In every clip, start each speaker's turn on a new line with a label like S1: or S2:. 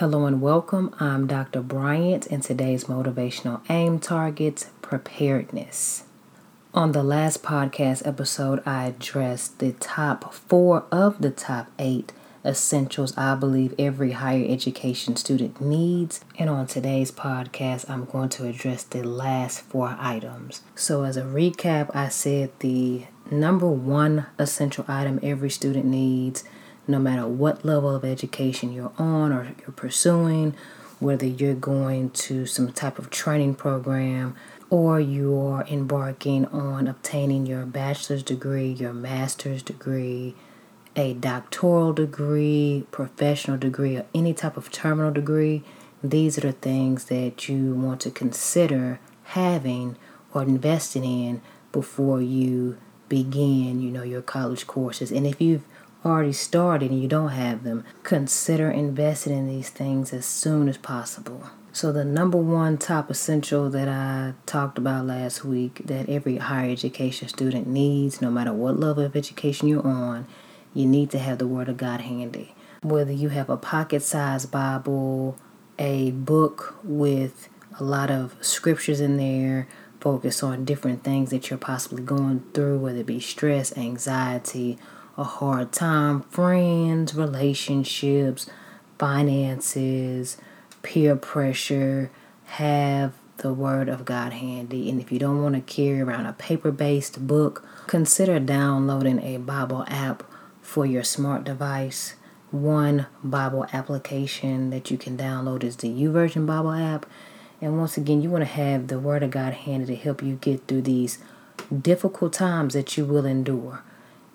S1: Hello and welcome. I'm Dr. Bryant, and today's motivational aim targets preparedness. On the last podcast episode, I addressed the top four of the top eight essentials I believe every higher education student needs. And on today's podcast, I'm going to address the last four items. So, as a recap, I said the number one essential item every student needs no matter what level of education you're on or you're pursuing, whether you're going to some type of training program or you're embarking on obtaining your bachelor's degree, your master's degree, a doctoral degree, professional degree, or any type of terminal degree, these are the things that you want to consider having or investing in before you begin, you know, your college courses. And if you've already started and you don't have them, consider investing in these things as soon as possible. So, the number one top essential that I talked about last week that every higher education student needs, no matter what level of education you're on, you need to have the Word of God handy. Whether you have a pocket sized Bible, a book with a lot of scriptures in there, focus on different things that you're possibly going through, whether it be stress, anxiety, a hard time, friends, relationships, finances, peer pressure, have the Word of God handy. And if you don't want to carry around a paper based book, consider downloading a Bible app for your smart device. One Bible application that you can download is the YouVersion Bible app. And once again, you want to have the Word of God handy to help you get through these difficult times that you will endure.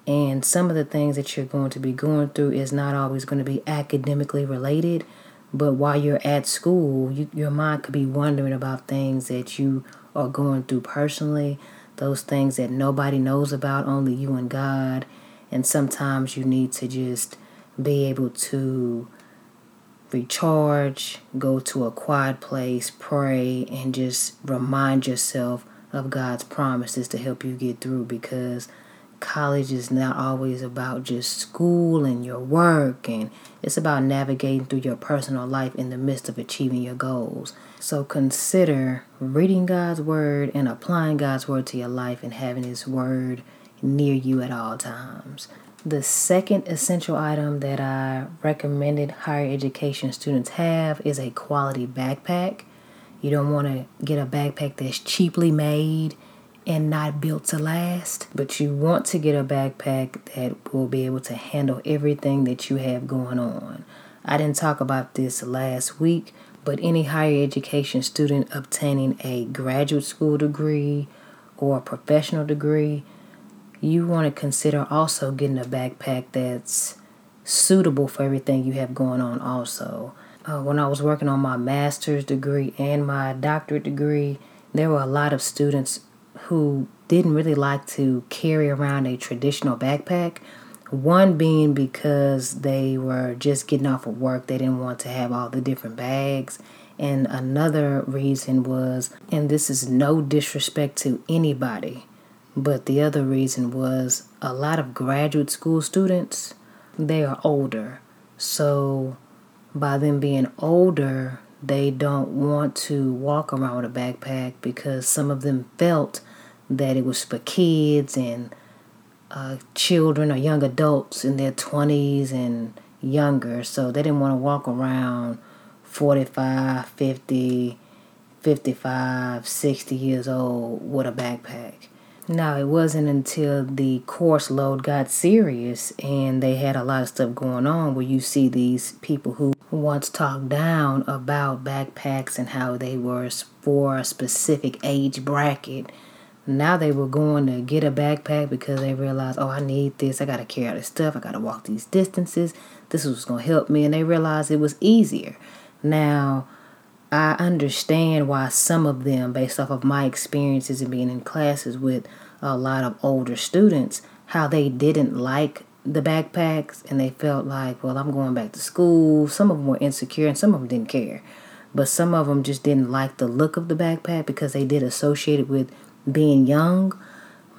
S1: And some of the things that you're going to be going through is not always going to be academically related. But while you're at school, you, your mind could be wondering about things that you are going through personally, those things that nobody knows about, only you and God. And sometimes you need to just be able to recharge, go to a quiet place, pray, and just remind yourself of God's promises to help you get through because college is not always about just school and your work and it's about navigating through your personal life in the midst of achieving your goals. So consider reading God's word and applying God's word to your life and having his word near you at all times. The second essential item that I recommended higher education students have is a quality backpack. You don't want to get a backpack that's cheaply made and not built to last, but you want to get a backpack that will be able to handle everything that you have going on. I didn't talk about this last week, but any higher education student obtaining a graduate school degree or a professional degree, you want to consider also getting a backpack that's suitable for everything you have going on, also. Uh, when I was working on my master's degree and my doctorate degree, there were a lot of students who didn't really like to carry around a traditional backpack. One being because they were just getting off of work, they didn't want to have all the different bags. And another reason was, and this is no disrespect to anybody, but the other reason was a lot of graduate school students, they are older. So by them being older, they don't want to walk around with a backpack because some of them felt that it was for kids and uh, children or young adults in their 20s and younger. So they didn't want to walk around 45, 50, 55, 60 years old with a backpack. Now, it wasn't until the course load got serious and they had a lot of stuff going on where you see these people who once talked down about backpacks and how they were for a specific age bracket now they were going to get a backpack because they realized, oh, I need this. I got to carry all this stuff. I got to walk these distances. This was going to help me. And they realized it was easier. Now, I understand why some of them, based off of my experiences and being in classes with a lot of older students, how they didn't like the backpacks and they felt like, well, I'm going back to school. Some of them were insecure and some of them didn't care. But some of them just didn't like the look of the backpack because they did associate it with being young,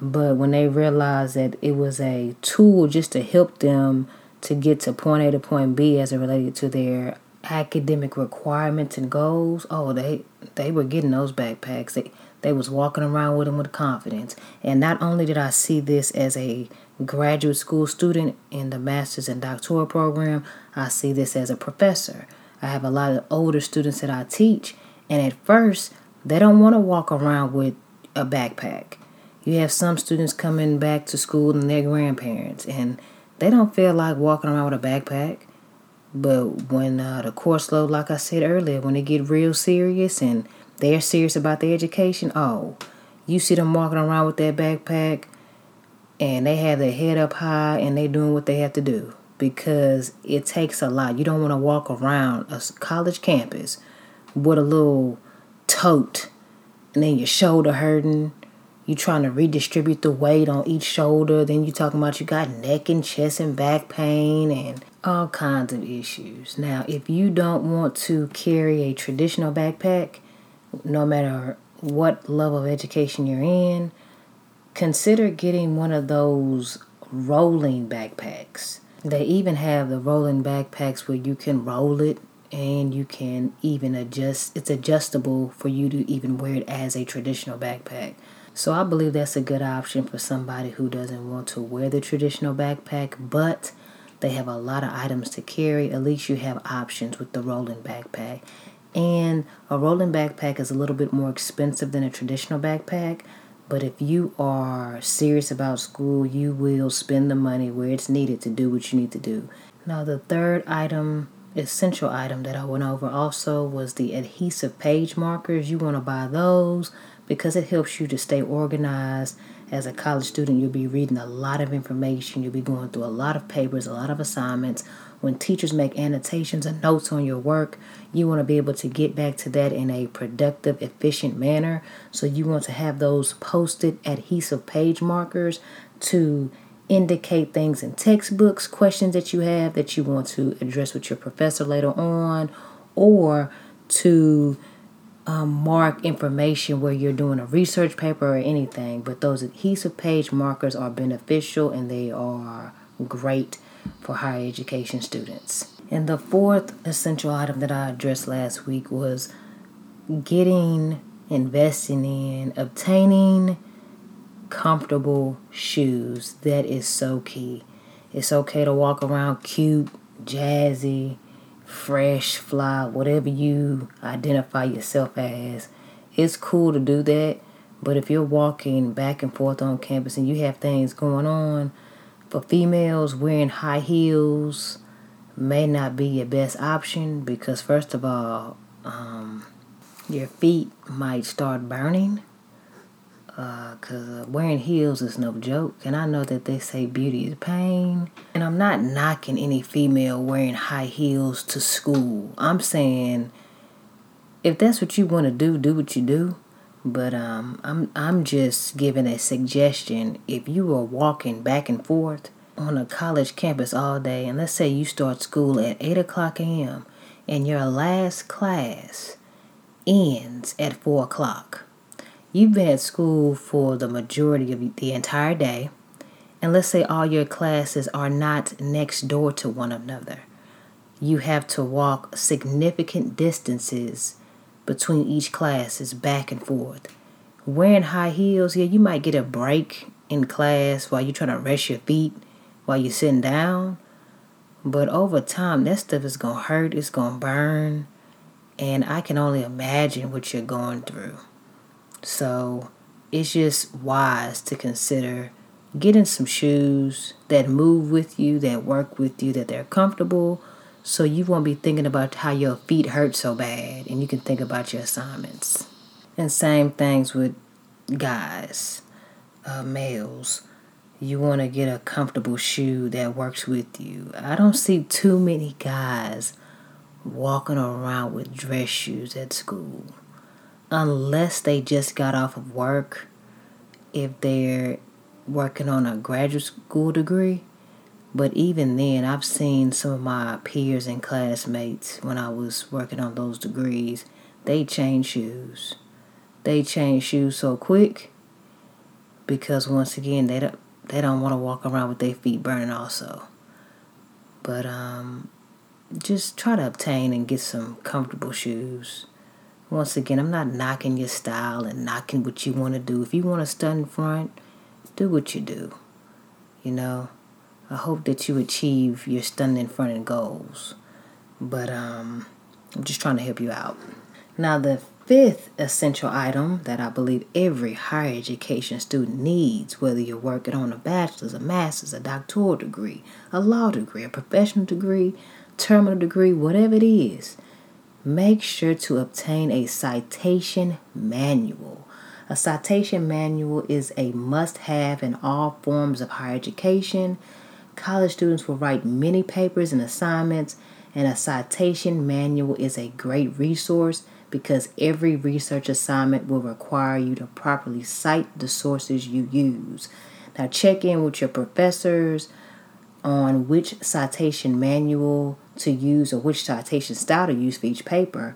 S1: but when they realized that it was a tool just to help them to get to point A to point B as it related to their academic requirements and goals, oh, they they were getting those backpacks. They they was walking around with them with confidence. And not only did I see this as a graduate school student in the master's and doctoral program, I see this as a professor. I have a lot of older students that I teach, and at first, they don't want to walk around with a backpack. You have some students coming back to school and their grandparents, and they don't feel like walking around with a backpack. But when uh, the course load, like I said earlier, when they get real serious and they're serious about their education, oh, you see them walking around with that backpack and they have their head up high and they doing what they have to do because it takes a lot. You don't want to walk around a college campus with a little tote and then your shoulder hurting. You trying to redistribute the weight on each shoulder. Then you talking about you got neck and chest and back pain and all kinds of issues. Now, if you don't want to carry a traditional backpack, no matter what level of education you're in, consider getting one of those rolling backpacks. They even have the rolling backpacks where you can roll it and you can even adjust it's adjustable for you to even wear it as a traditional backpack. So I believe that's a good option for somebody who doesn't want to wear the traditional backpack, but they have a lot of items to carry. At least you have options with the rolling backpack. And a rolling backpack is a little bit more expensive than a traditional backpack. But if you are serious about school, you will spend the money where it's needed to do what you need to do. Now, the third item, essential item that I went over also was the adhesive page markers. You want to buy those because it helps you to stay organized. As a college student, you'll be reading a lot of information, you'll be going through a lot of papers, a lot of assignments. When teachers make annotations and notes on your work, you want to be able to get back to that in a productive, efficient manner. So, you want to have those posted adhesive page markers to indicate things in textbooks, questions that you have that you want to address with your professor later on, or to um, mark information where you're doing a research paper or anything, but those adhesive page markers are beneficial and they are great for higher education students. And the fourth essential item that I addressed last week was getting, investing in, obtaining comfortable shoes. That is so key. It's okay to walk around cute, jazzy, fresh, fly, whatever you identify yourself as. It's cool to do that, but if you're walking back and forth on campus and you have things going on, for females, wearing high heels may not be your best option because, first of all, um, your feet might start burning because uh, uh, wearing heels is no joke. And I know that they say beauty is pain. And I'm not knocking any female wearing high heels to school. I'm saying if that's what you want to do, do what you do. But um, I'm I'm just giving a suggestion. If you are walking back and forth on a college campus all day, and let's say you start school at eight o'clock a.m. and your last class ends at four o'clock You've been at school for the majority of the entire day, and let's say all your classes are not next door to one another. You have to walk significant distances between each classes back and forth. Wearing high heels, yeah, you might get a break in class while you're trying to rest your feet while you're sitting down. But over time, that stuff is going to hurt, it's going to burn. And I can only imagine what you're going through. So it's just wise to consider getting some shoes that move with you, that work with you, that they're comfortable, so you won't be thinking about how your feet hurt so bad and you can think about your assignments. And same things with guys, uh, males. You want to get a comfortable shoe that works with you. I don't see too many guys walking around with dress shoes at school unless they just got off of work, if they're working on a graduate school degree. But even then, I've seen some of my peers and classmates when I was working on those degrees, they change shoes. They change shoes so quick because once again, they don't they don't want to walk around with their feet burning also. But um just try to obtain and get some comfortable shoes. Once again, I'm not knocking your style and knocking what you want to do. If you want to stand in front, do what you do. You know, I hope that you achieve your standing in front goals. But um, I'm just trying to help you out. Now, the fifth essential item that I believe every higher education student needs, whether you're working on a bachelor's, a master's, a doctoral degree, a law degree, a professional degree, terminal degree, whatever it is, make sure to obtain a citation manual. A citation manual is a must have in all forms of higher education. College students will write many papers and assignments, and a citation manual is a great resource because every research assignment will require you to properly cite the sources you use. Now, check in with your professors on which citation manual to use or which citation style to use for each paper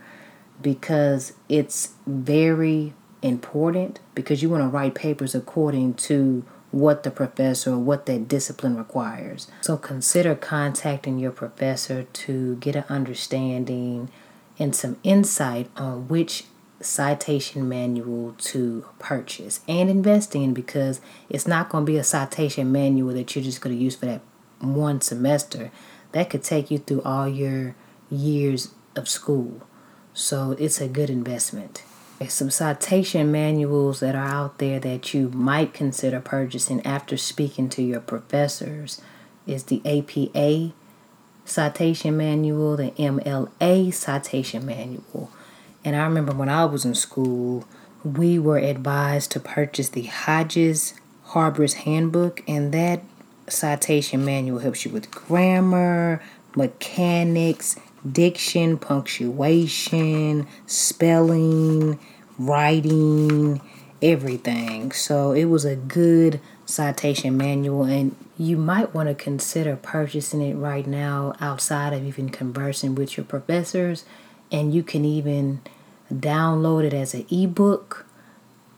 S1: because it's very important because you want to write papers according to what the professor or what that discipline requires. So consider contacting your professor to get an understanding and some insight on which citation manual to purchase and invest in because it's not going to be a citation manual that you're just going to use for that one semester. That could take you through all your years of school. So it's a good investment. There's some citation manuals that are out there that you might consider purchasing after speaking to your professors is the APA citation manual, the MLA citation manual. And I remember when I was in school, we were advised to purchase the Hodges Harbrace Handbook, and that citation manual helps you with grammar, mechanics, diction, punctuation, spelling, writing, everything. So it was a good citation manual, and you might want to consider purchasing it right now outside of even conversing with your professors. And you can even download it as an ebook.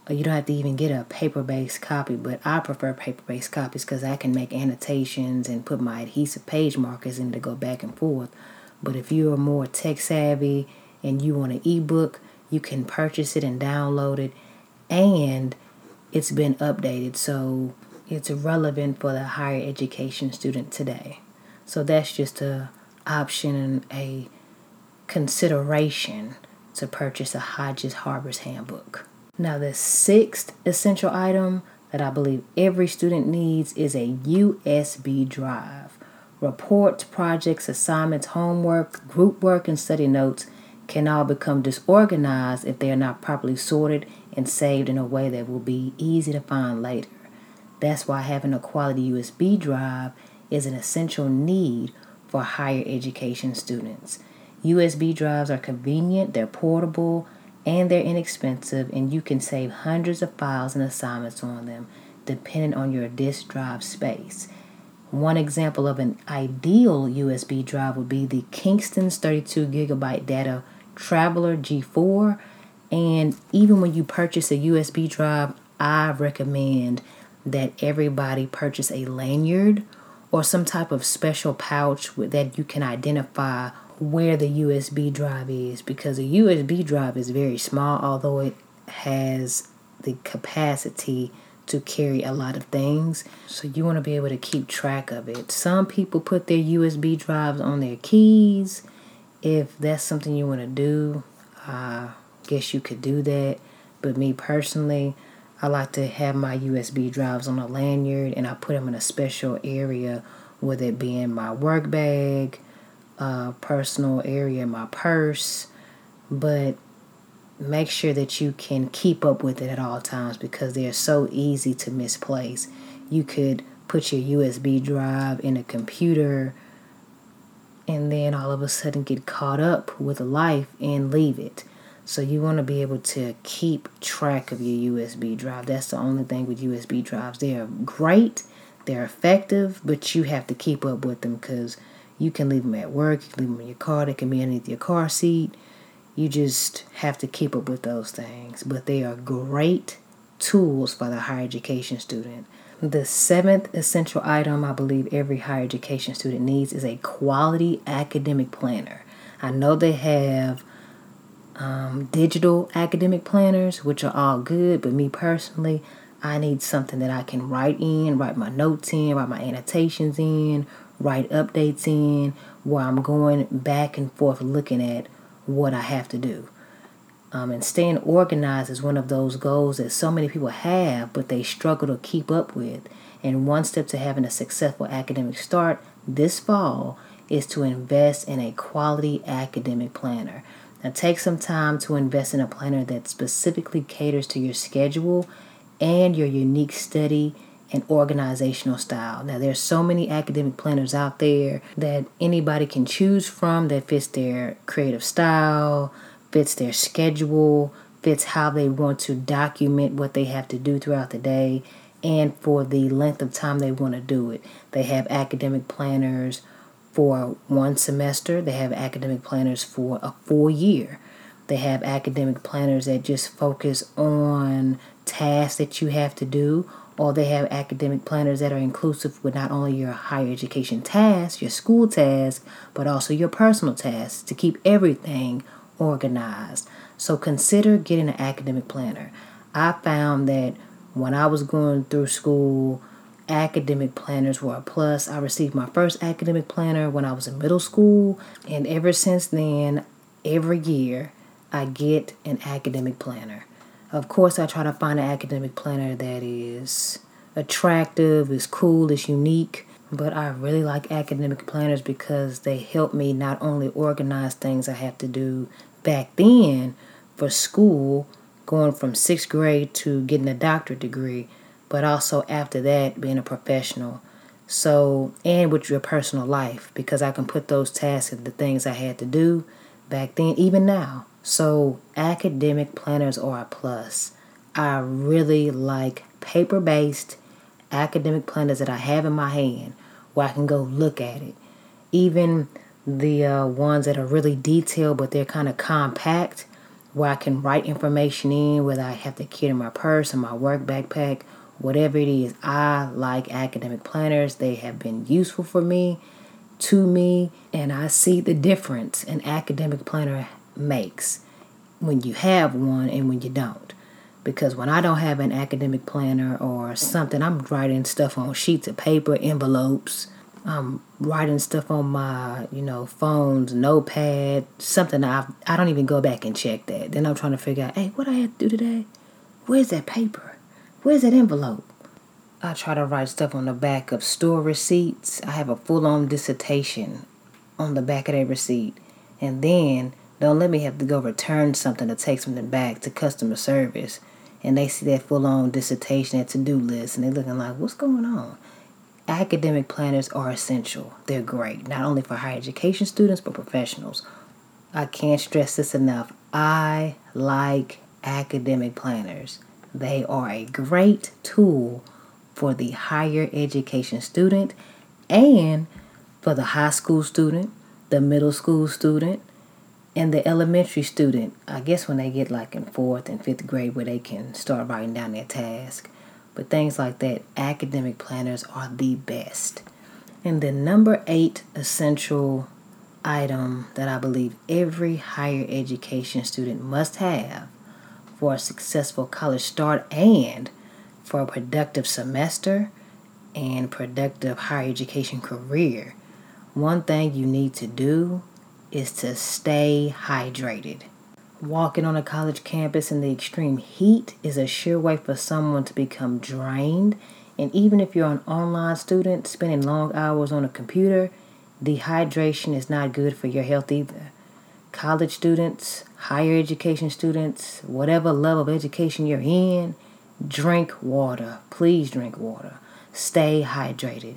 S1: You don't have to even get a paper based copy, but I prefer paper based copies because I can make annotations and put my adhesive page markers in to go back and forth. But if you are more tech savvy and you want an ebook, you can purchase it and download it. And it's been updated. So it's relevant for the higher education student today. So that's just a option and a consideration to purchase a Hodges Harbrace handbook. Now the sixth essential item that I believe every student needs is a USB drive. Reports, projects, assignments, homework, group work, and study notes can all become disorganized if they are not properly sorted and saved in a way that will be easy to find later. That's why having a quality USB drive is an essential need for higher education students. USB drives are convenient, they're portable, and they're inexpensive, and you can save hundreds of files and assignments on them depending on your disk drive space. One example of an ideal USB drive would be the Kingston's 32 gigabyte data Traveler G4. And even when you purchase a USB drive, I recommend that everybody purchase a lanyard or some type of special pouch that you can identify where the USB drive is because a USB drive is very small, although it has the capacity to carry a lot of things. So you want to be able to keep track of it. Some people put their USB drives on their keys. If that's something you want to do, I guess you could do that. But me personally, I like to have my USB drives on a lanyard and I put them in a special area, whether it be in my work bag, uh, personal area in my purse. But make sure that you can keep up with it at all times because they're so easy to misplace. You could put your USB drive in a computer and then all of a sudden get caught up with life and leave it. So you want to be able to keep track of your USB drive. That's the only thing with USB drives. They are great, they're effective, but you have to keep up with them because you can leave them at work, you can leave them in your car, they can be underneath your car seat. You just have to keep up with those things. But they are great tools for the higher education student. The seventh essential item I believe every higher education student needs is a quality academic planner. I know they have um, digital academic planners, which are all good, but me personally, I need something that I can write in, write my notes in, write my annotations in, write updates in, where I'm going back and forth looking at what I have to do. Um, and staying organized is one of those goals that so many people have, but they struggle to keep up with. And one step to having a successful academic start this fall is to invest in a quality academic planner. Now, take some time to invest in a planner that specifically caters to your schedule and your unique study and organizational style. Now, there's so many academic planners out there that anybody can choose from that fits their creative style, fits their schedule, fits how they want to document what they have to do throughout the day, and for the length of time they want to do it. They have academic planners for one semester, they have academic planners for a full year. They have academic planners that just focus on tasks that you have to do, or they have academic planners that are inclusive with not only your higher education tasks, your school tasks, but also your personal tasks to keep everything organized. So consider getting an academic planner. I found that when I was going through school, academic planners were a plus. I received my first academic planner when I was in middle school, and ever since then, every year, I get an academic planner. Of course, I try to find an academic planner that is attractive, is cool, is unique. But I really like academic planners because they help me not only organize things I have to do back then for school, going from sixth grade to getting a doctorate degree, but also after that, being a professional. So, and with your personal life, because I can put those tasks and the things I had to do back then, even now. So, academic planners are a plus. I really like paper based academic planners that I have in my hand where I can go look at it. Even the uh, ones that are really detailed but they're kind of compact where I can write information in, whether I have to carry in my purse or my work backpack, whatever it is. I like academic planners. They have been useful for me, to me, and I see the difference an academic planner makes when you have one and when you don't. Because when I don't have an academic planner or something, I'm writing stuff on sheets of paper, envelopes, I'm writing stuff on my, you know, phones, notepad, something I I don't even go back and check that. Then I'm trying to figure out, hey, what I had to do today? Where's that paper? Where's that envelope? I try to write stuff on the back of store receipts. I have a full-on dissertation on the back of that receipt, and then don't let me have to go return something to take something back to customer service, and they see that full-on dissertation, that to-do list, and they're looking like, what's going on? academic planners are essential. They're great, not only for higher education students, but professionals. I can't stress this enough. I like academic planners. They are a great tool for the higher education student and for the high school student, the middle school student, and the elementary student. I guess when they get like in fourth and fifth grade where they can start writing down their task but things like that, academic planners are the best. And the number eight essential item that I believe every higher education student must have for a successful college start and for a productive semester and productive higher education career, one thing you need to do is to stay hydrated. Walking on a college campus in the extreme heat is a sure way for someone to become drained. And even if you're an online student spending long hours on a computer, dehydration is not good for your health either. College students, higher education students, whatever level of education you're in, drink water. Please drink water. Stay hydrated.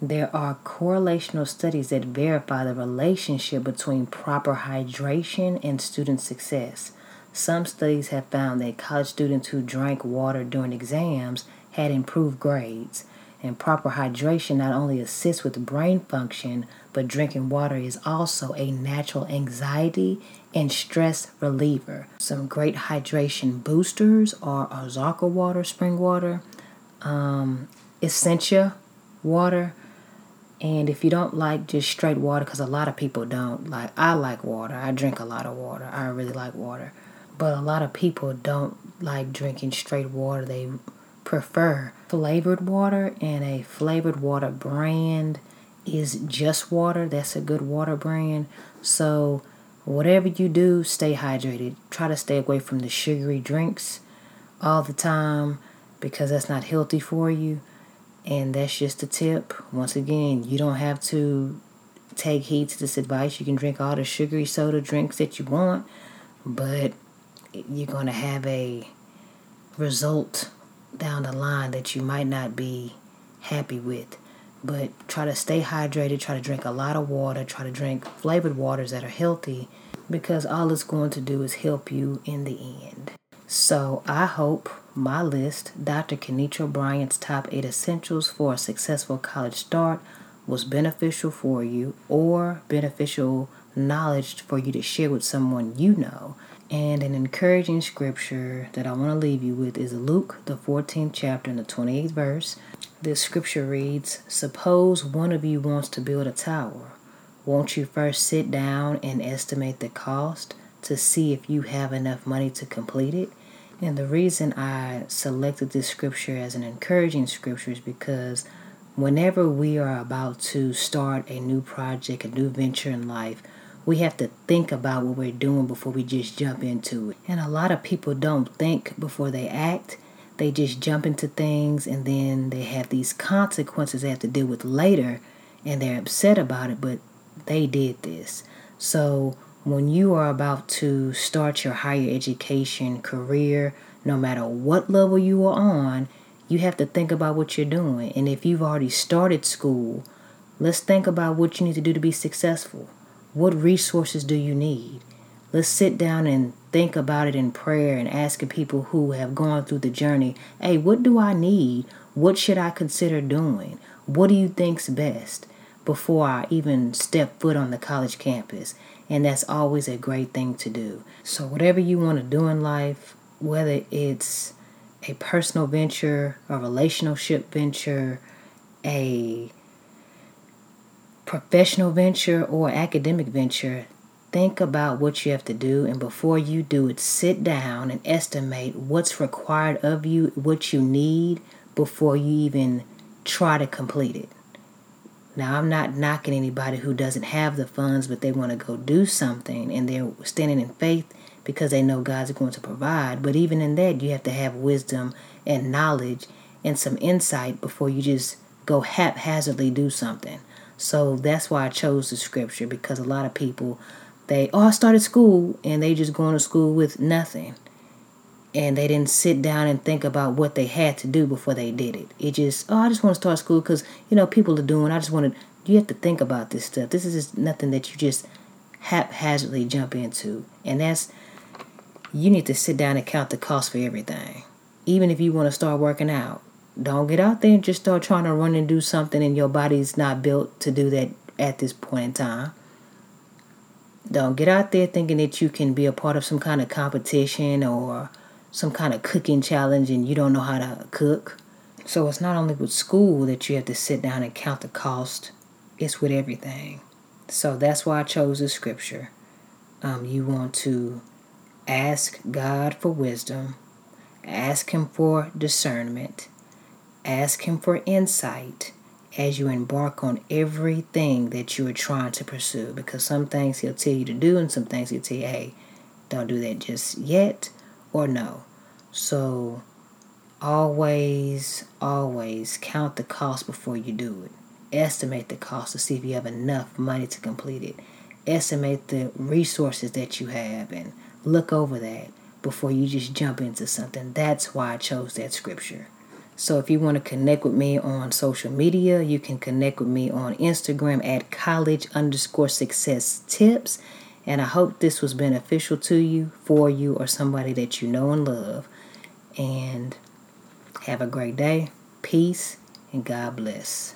S1: There are correlational studies that verify the relationship between proper hydration and student success. Some studies have found that college students who drank water during exams had improved grades. And proper hydration not only assists with brain function, but drinking water is also a natural anxiety and stress reliever. Some great hydration boosters are Ozarka water, spring water, um, Essentia water. And if you don't like just straight water, because a lot of people don't like, I like water. I drink a lot of water. I really like water. But a lot of people don't like drinking straight water. They prefer flavored water, and a flavored water brand is just water. That's a good water brand. So, whatever you do, stay hydrated. Try to stay away from the sugary drinks all the time because that's not healthy for you. And that's just a tip. Once again, you don't have to take heed to this advice. You can drink all the sugary soda drinks that you want, but you're going to have a result down the line that you might not be happy with. But try to stay hydrated, try to drink a lot of water, try to drink flavored waters that are healthy because all it's going to do is help you in the end. So I hope my list, Dr. Kenitra Bryant's top eight essentials for a successful college start, was beneficial for you or beneficial knowledge for you to share with someone you know. And an encouraging scripture that I want to leave you with is Luke, the 14th chapter, and the 28th verse. This scripture reads Suppose one of you wants to build a tower. Won't you first sit down and estimate the cost to see if you have enough money to complete it? And the reason I selected this scripture as an encouraging scripture is because whenever we are about to start a new project, a new venture in life, we have to think about what we're doing before we just jump into it. And a lot of people don't think before they act. They just jump into things and then they have these consequences they have to deal with later and they're upset about it, but they did this. So when you are about to start your higher education career, no matter what level you are on, you have to think about what you're doing. And if you've already started school, let's think about what you need to do to be successful. What resources do you need? Let's sit down and think about it in prayer and asking people who have gone through the journey, hey, what do I need? What should I consider doing? What do you think's best before I even step foot on the college campus? And that's always a great thing to do. So whatever you want to do in life, whether it's a personal venture, a relationship venture, a professional venture or academic venture, think about what you have to do. And before you do it, sit down and estimate what's required of you, what you need before you even try to complete it. Now, I'm not knocking anybody who doesn't have the funds, but they want to go do something and they're standing in faith because they know God's going to provide. But even in that, you have to have wisdom and knowledge and some insight before you just go haphazardly do something. So that's why I chose the scripture because a lot of people they oh I started school and they just going to school with nothing. And they didn't sit down and think about what they had to do before they did it. It just oh I just want to start school because you know people are doing. I just want to. You have to think about this stuff. This is just nothing that you just haphazardly jump into. And that's you need to sit down and count the cost for everything. Even if you want to start working out, don't get out there and just start trying to run and do something and your body's not built to do that at this point in time. Don't get out there thinking that you can be a part of some kind of competition or some kind of cooking challenge and you don't know how to cook. So it's not only with school that you have to sit down and count the cost, it's with everything. So that's why I chose the scripture. Um, you want to ask God for wisdom, ask Him for discernment Ask Him for insight as you embark on everything that you are trying to pursue because some things He'll tell you to do and some things He'll tell you, hey, don't do that just yet or no. So always, always count the cost before you do it. Estimate the cost to see if you have enough money to complete it. Estimate the resources that you have and look over that before you just jump into something. That's why I chose that scripture. So if you want to connect with me on social media, you can connect with me on Instagram at college underscore success tips. And I hope this was beneficial to you, for you, or somebody that you know and love. And have a great day. Peace and God bless.